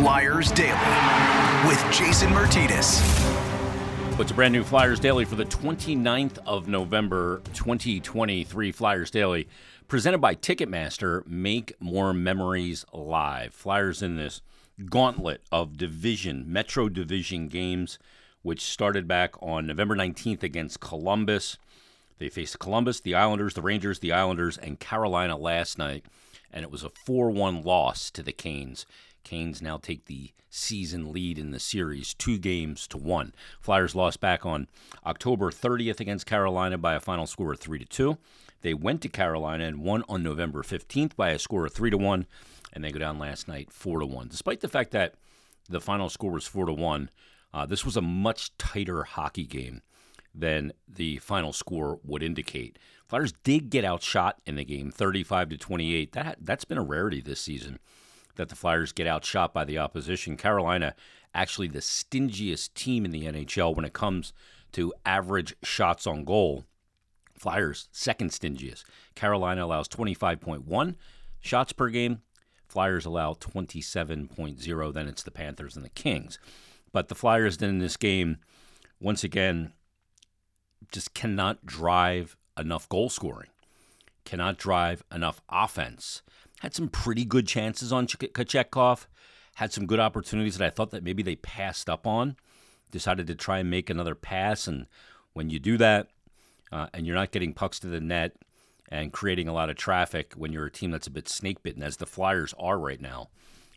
Flyers Daily with Jason Myrtetus. It's a brand new Flyers Daily for the 29th of November, 2023. Flyers Daily, presented by Ticketmaster. Make more memories live. Flyers in this gauntlet of division, Metro Division games, which started back on November 19th against Columbus. They faced Columbus, the Islanders, the Rangers, the Islanders, and Carolina last night, and it was a 4 1 loss to the Canes. Canes now take the season lead in the series, two games to one. Flyers lost back on October 30th against Carolina by a final score of 3 to 2. They went to Carolina and won on November 15th by a score of 3 to 1, and they go down last night 4 to 1. Despite the fact that the final score was 4 to 1, uh, this was a much tighter hockey game than the final score would indicate. Flyers did get outshot in the game, 35 to 28. That that's been a rarity this season that the Flyers get outshot by the opposition. Carolina actually the stingiest team in the NHL when it comes to average shots on goal. Flyers second stingiest. Carolina allows 25.1 shots per game. Flyers allow 27.0. Then it's the Panthers and the Kings. But the Flyers then in this game, once again, just cannot drive enough goal scoring, cannot drive enough offense. Had some pretty good chances on Kochetkov, had some good opportunities that I thought that maybe they passed up on. Decided to try and make another pass, and when you do that, uh, and you're not getting pucks to the net and creating a lot of traffic when you're a team that's a bit snake bitten, as the Flyers are right now,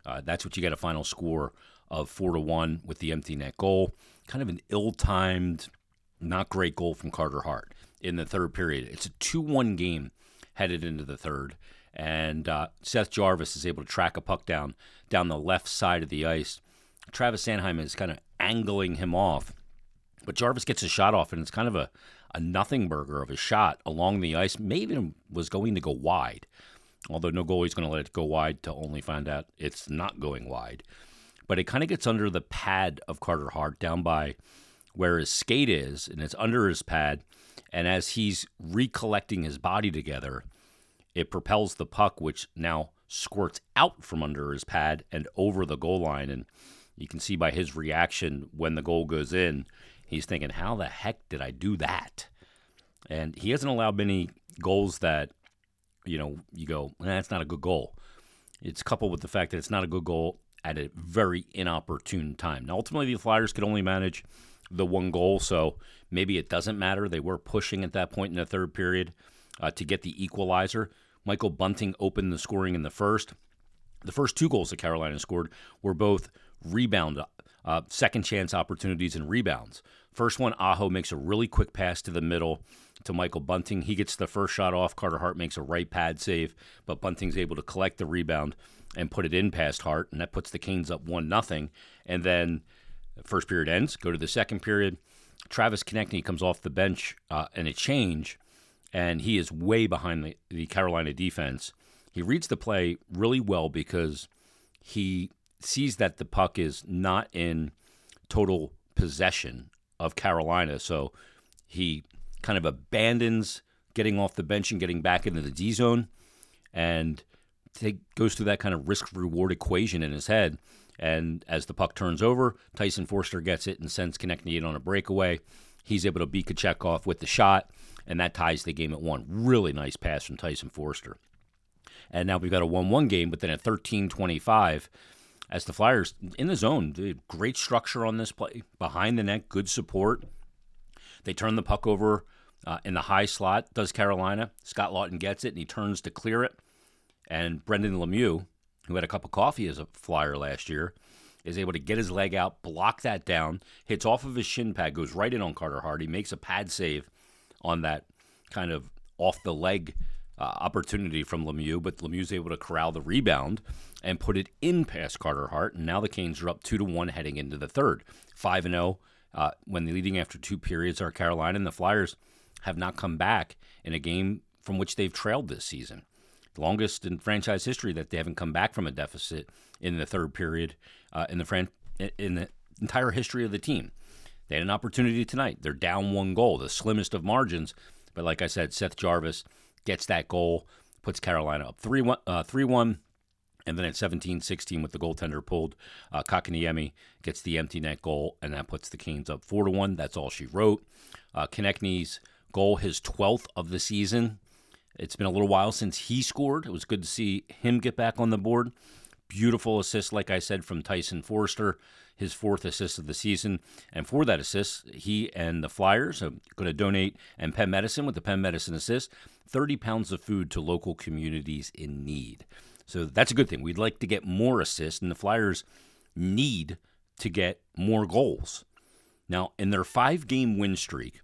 uh, that's what you get a final score of four to one with the empty net goal. Kind of an ill-timed not great goal from Carter Hart in the third period. It's a 2 1 game headed into the third. And uh, Seth Jarvis is able to track a puck down down the left side of the ice. Travis Sanheim is kind of angling him off. But Jarvis gets a shot off, and it's kind of a, a nothing burger of a shot along the ice. Maybe was going to go wide, although no goalie's going to let it go wide to only find out it's not going wide. But it kind of gets under the pad of Carter Hart down by where his skate is, and it's under his pad. And as he's recollecting his body together, it propels the puck, which now squirts out from under his pad and over the goal line. And you can see by his reaction when the goal goes in, he's thinking, How the heck did I do that? And he hasn't allowed many goals that, you know, you go, That's not a good goal. It's coupled with the fact that it's not a good goal at a very inopportune time. Now, ultimately, the Flyers could only manage the one goal, so maybe it doesn't matter. They were pushing at that point in the third period uh, to get the equalizer. Michael Bunting opened the scoring in the first. The first two goals that Carolina scored were both rebound, uh, second chance opportunities and rebounds. First one, Aho makes a really quick pass to the middle to Michael Bunting. He gets the first shot off. Carter Hart makes a right pad save, but Bunting's able to collect the rebound and put it in past Hart, and that puts the Canes up one nothing. And then First period ends. Go to the second period. Travis Konecny comes off the bench uh, and a change, and he is way behind the, the Carolina defense. He reads the play really well because he sees that the puck is not in total possession of Carolina. So he kind of abandons getting off the bench and getting back into the D zone and take, goes through that kind of risk reward equation in his head. And as the puck turns over, Tyson Foerster gets it and sends Konecny in on a breakaway. He's able to beat Kochetkov with the shot, and that ties the game at one. Really nice pass from Tyson Foerster. And now we've got a 1 1 game, but then at 13 25, as the Flyers in the zone, great structure on this play. Behind the net, good support. They turn the puck over uh, in the high slot, does Carolina. Scott Laughton gets it, and he turns to clear it. And Brendan Lemieux, who had a cup of coffee as a flyer last year, is able to get his leg out, block that down, hits off of his shin pad, goes right in on Carter Hardy, makes a pad save on that kind of off the leg uh, opportunity from Lemieux, but Lemieux's able to corral the rebound and put it in past Carter Hart. And now the Canes are up two to one heading into the third, five and zero. Oh, uh, when leading after two periods are Carolina, and the Flyers have not come back in a game from which they've trailed this season longest in franchise history that they haven't come back from a deficit in the third period uh, in the fran- in the entire history of the team. They had an opportunity tonight. They're down one goal, the slimmest of margins. But like I said, Seth Jarvis gets that goal, puts Carolina up 3 1. Uh, 3-1. And then at 17 16, with the goaltender pulled, uh, Kotkaniemi gets the empty net goal, and that puts the Canes up 4 to 1. That's all she wrote. Uh, Konecny's goal, his 12th of the season. It's been a little while since he scored. It was good to see him get back on the board. Beautiful assist, like I said, from Tyson Foerster, his fourth assist of the season. And for that assist, he and the Flyers uh, are going to donate, and Penn Medicine with the Penn Medicine assist, 30 pounds of food to local communities in need. So that's a good thing. We'd like to get more assists, and the Flyers need to get more goals. Now, in their five game win streak,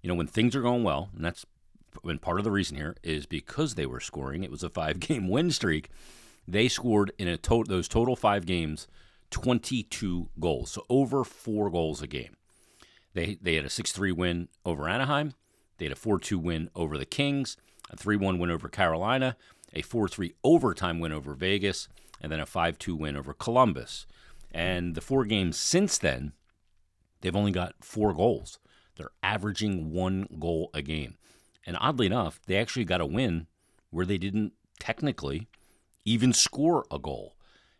you know, when things are going well, and that's when part of the reason here is because they were scoring, it was a five game win streak. They scored in a to- those total five games 22 goals, so over four goals a game. They, they had a 6 3 win over Anaheim. They had a 4 2 win over the Kings, a 3 1 win over Carolina, a 4 3 overtime win over Vegas, and then a 5 2 win over Columbus. And the four games since then, they've only got four goals. They're averaging one goal a game. And oddly enough, they actually got a win where they didn't technically even score a goal.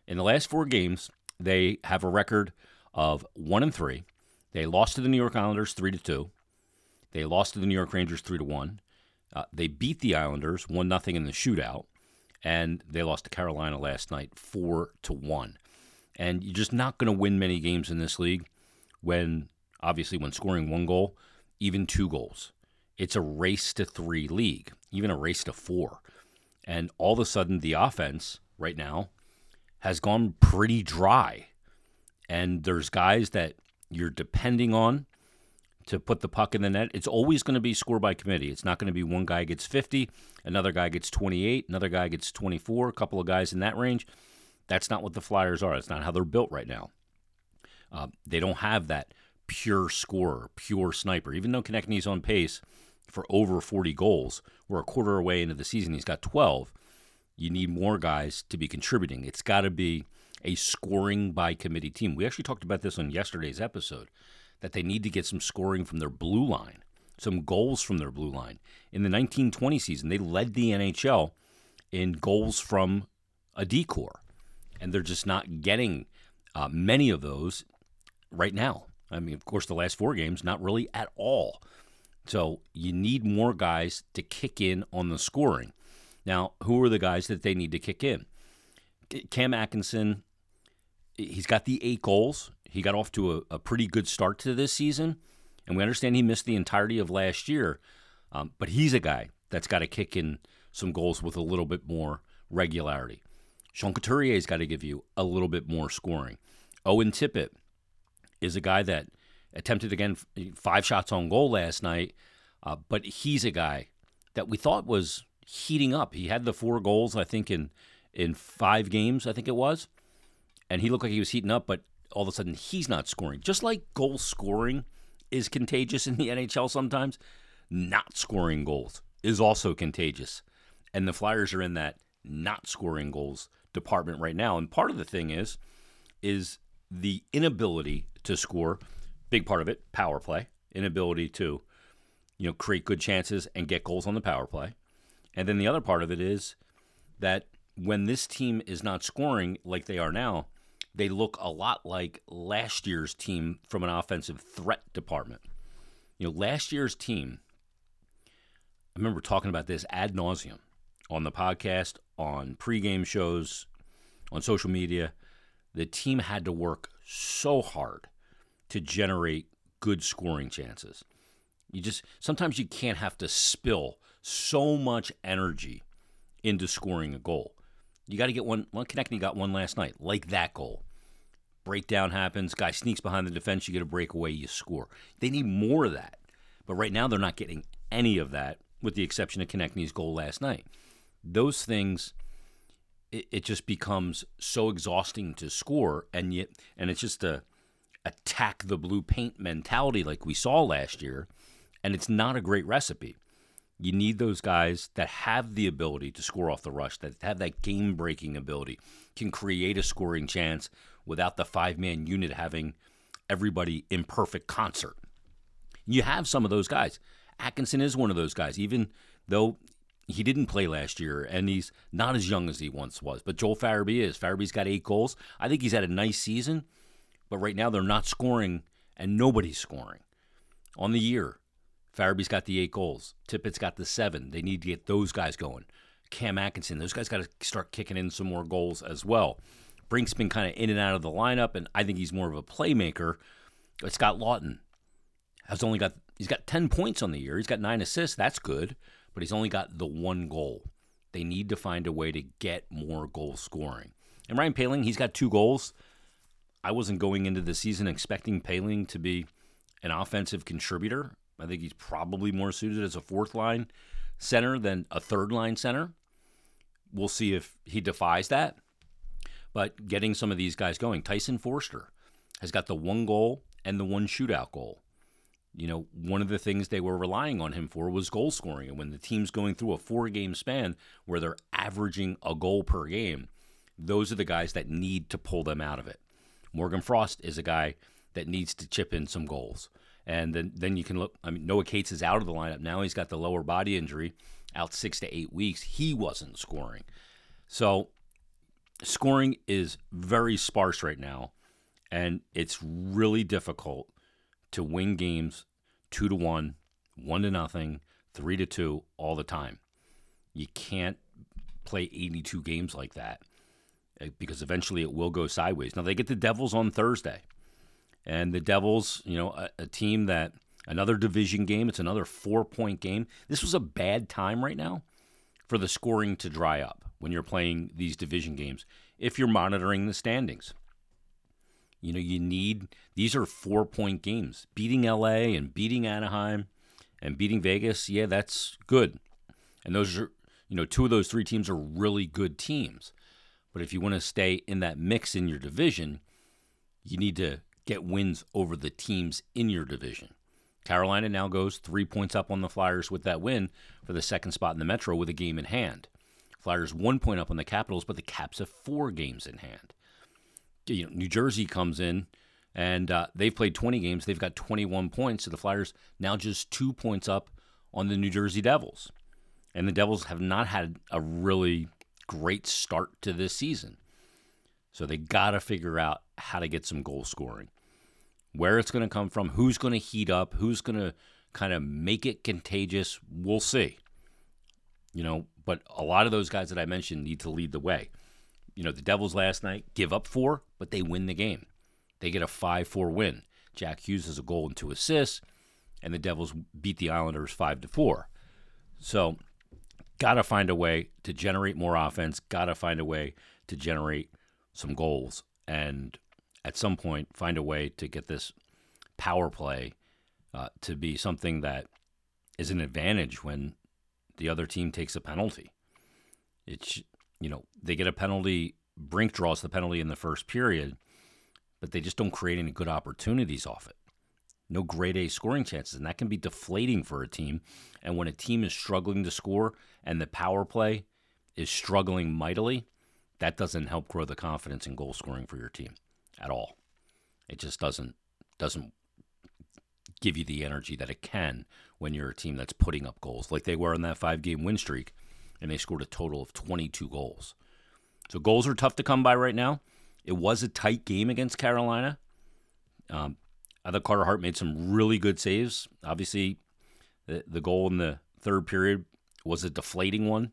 In the last four games, they have a record of one and three. They lost to the New York Islanders three to two. They lost to the New York Rangers three to one. Uh, they beat the Islanders one nothing in the shootout, and they lost to Carolina last night four to one. And you're just not going to win many games in this league when, obviously, when scoring one goal, even two goals. It's a race to three league, even a race to four. And all of a sudden, the offense right now has gone pretty dry. And there's guys that you're depending on to put the puck in the net. It's always going to be score by committee. It's not going to be one guy gets 50, another guy gets 28, another guy gets 24, a couple of guys in that range. That's not what the Flyers are. That's not how they're built right now. Uh, they don't have that pure scorer, pure sniper. Even though Konecny's on pace for over 40 goals, we're a quarter away into the season. He's got 12. You need more guys to be contributing. It's got to be a scoring by committee team. We actually talked about this on yesterday's episode that they need to get some scoring from their blue line, some goals from their blue line. In the 1920 season, they led the NHL in goals from a decor, and they're just not getting uh, many of those right now. I mean, of course, the last four games, not really at all. So you need more guys to kick in on the scoring. Now, who are the guys that they need to kick in? Cam Atkinson, he's got the eight goals. He got off to a, a pretty good start to this season, and we understand he missed the entirety of last year. Um, but he's a guy that's got to kick in some goals with a little bit more regularity. Sean Couturier's got to give you a little bit more scoring. Owen Tippett is a guy that attempted again five shots on goal last night, uh, but he's a guy that we thought was heating up. He had the four goals, I think, in in five games, I think it was, and he looked like he was heating up. But all of a sudden, he's not scoring. Just like goal scoring is contagious in the NHL sometimes, not scoring goals is also contagious, and the Flyers are in that not scoring goals department right now. And part of the thing is, is the inability to score. Big part of it, power play, inability to, you know, create good chances and get goals on the power play. And then the other part of it is that when this team is not scoring like they are now, they look a lot like last year's team from an offensive threat department. You know, last year's team, I remember talking about this ad nauseum on the podcast, on pregame shows, on social media. The team had to work so hard to generate good scoring chances. You just sometimes you can't have to spill so much energy into scoring a goal. You got to get one. One Konecny got one last night, like that goal. Breakdown happens. Guy sneaks behind the defense. You get a breakaway. You score. They need more of that. But right now, they're not getting any of that, with the exception of Konecny's goal last night. Those things, it, it just becomes so exhausting to score, and yet, and it's just a attack the blue paint mentality like we saw last year, and it's not a great recipe. You need those guys that have the ability to score off the rush, that have that game breaking ability, can create a scoring chance without the five man unit having everybody in perfect concert. You have some of those guys. Atkinson is one of those guys, even though he didn't play last year, and he's not as young as he once was. But Joel Farabee is. Farabee's got eight goals. I think he's had a nice season, but right now they're not scoring, and nobody's scoring. On the year, Farabee's got the eight goals. Tippett's got the seven. They need to get those guys going. Cam Atkinson, those guys got to start kicking in some more goals as well. Brink's been kind of in and out of the lineup, and I think he's more of a playmaker. But Scott Laughton has only got he's got ten points on the year. He's got nine assists. That's good but he's only got the one goal. They need to find a way to get more goal scoring. And Ryan Poehling, he's got two goals. I wasn't going into the season expecting Paling to be an offensive contributor. I think he's probably more suited as a fourth line center than a third line center. We'll see if he defies that. But getting some of these guys going, Tyson Foerster has got the one goal and the one shootout goal you know, one of the things they were relying on him for was goal scoring. And when the team's going through a four game span where they're averaging a goal per game, those are the guys that need to pull them out of it. Morgan Frost is a guy that needs to chip in some goals. And then, then you can look. I mean, Noah Cates is out of the lineup now. He's got the lower body injury, out six to eight weeks. He wasn't scoring. So, scoring is very sparse right now. And it's really difficult to win games two to one, one to nothing, three to two all the time. You can't play 82 games like that eh, because eventually it will go sideways. Now they get the Devils on Thursday, and the Devils, you know, a, a team that another division game. It's another four point game. This was a bad time right now for the scoring to dry up when you're playing these division games if you're monitoring the standings. You know, you need these are four point games. Beating LA and beating Anaheim and beating Vegas, yeah, that's good. And those are, you know, two of those three teams are really good teams. But if you want to stay in that mix in your division, you need to get wins over the teams in your division. Carolina now goes three points up on the Flyers with that win for the second spot in the Metro with a game in hand. Flyers one point up on the Capitals, but the Caps have four games in hand you know, New Jersey comes in and uh, they've played 20 games. They've got 21 points. So the Flyers now just two points up on the New Jersey Devils. And the Devils have not had a really great start to this season. So they got to figure out how to get some goal scoring. Where it's going to come from, who's going to heat up, who's going to kind of make it contagious, we'll see. You know, but a lot of those guys that I mentioned need to lead the way you know, the Devils last night give up four, but they win the game. They get a 5 4 win. Jack Hughes has a goal and two assists, and the Devils beat the Islanders 5 to 4. So, got to find a way to generate more offense, got to find a way to generate some goals, and at some point, find a way to get this power play uh, to be something that is an advantage when the other team takes a penalty. It's you know, they get a penalty. Brink draws the penalty in the first period, but they just don't create any good opportunities off it. No grade A scoring chances, and that can be deflating for a team. And when a team is struggling to score and the power play is struggling mightily, that doesn't help grow the confidence in goal scoring for your team at all. It just doesn't doesn't give you the energy that it can when you're a team that's putting up goals like they were in that five game win streak and they scored a total of 22 goals. So goals are tough to come by right now. It was a tight game against Carolina. Um, I thought Carter Hart made some really good saves. Obviously, the, the goal in the third period was a deflating one.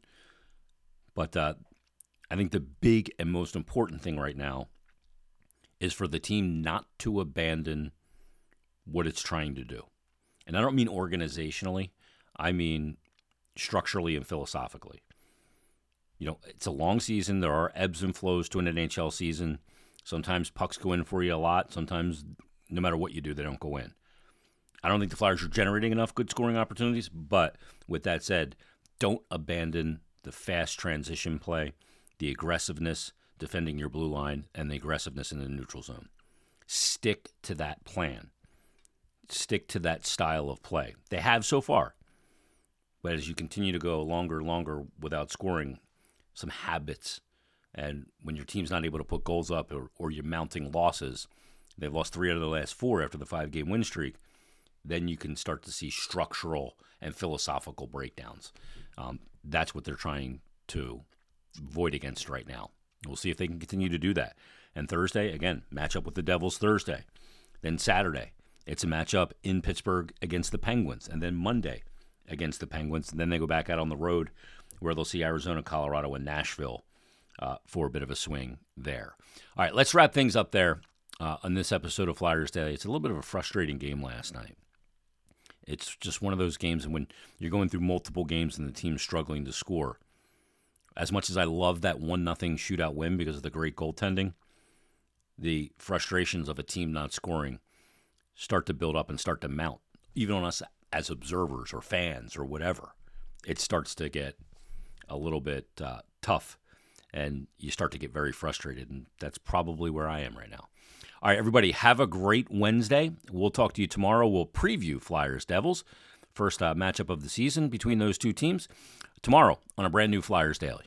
But uh, I think the big and most important thing right now is for the team not to abandon what it's trying to do. And I don't mean organizationally, I mean structurally and philosophically. You know, it's a long season. There are ebbs and flows to an NHL season. Sometimes pucks go in for you a lot. Sometimes, no matter what you do, they don't go in. I don't think the Flyers are generating enough good scoring opportunities. But with that said, don't abandon the fast transition play, the aggressiveness defending your blue line, and the aggressiveness in the neutral zone. Stick to that plan. Stick to that style of play. They have so far. But as you continue to go longer and longer without scoring, some habits, and when your team's not able to put goals up or, or you're mounting losses, they've lost three out of the last four after the five game win streak, then you can start to see structural and philosophical breakdowns. Um, that's what they're trying to void against right now. We'll see if they can continue to do that. And Thursday, again, match up with the Devils Thursday. Then Saturday, it's a matchup in Pittsburgh against the Penguins. And then Monday against the Penguins. And then they go back out on the road where they'll see Arizona, Colorado, and Nashville uh, for a bit of a swing there. All right, let's wrap things up there uh, on this episode of Flyers Daily. It's a little bit of a frustrating game last night. It's just one of those games and when you're going through multiple games and the team's struggling to score. As much as I love that one nothing shootout win because of the great goaltending, the frustrations of a team not scoring start to build up and start to mount, even on us as observers or fans or whatever. It starts to get a little bit uh, tough, and you start to get very frustrated, and that's probably where I am right now. All right, everybody, have a great Wednesday. We'll talk to you tomorrow. We'll preview Flyers Devils, first uh, matchup of the season between those two teams, tomorrow on a brand new Flyers Daily.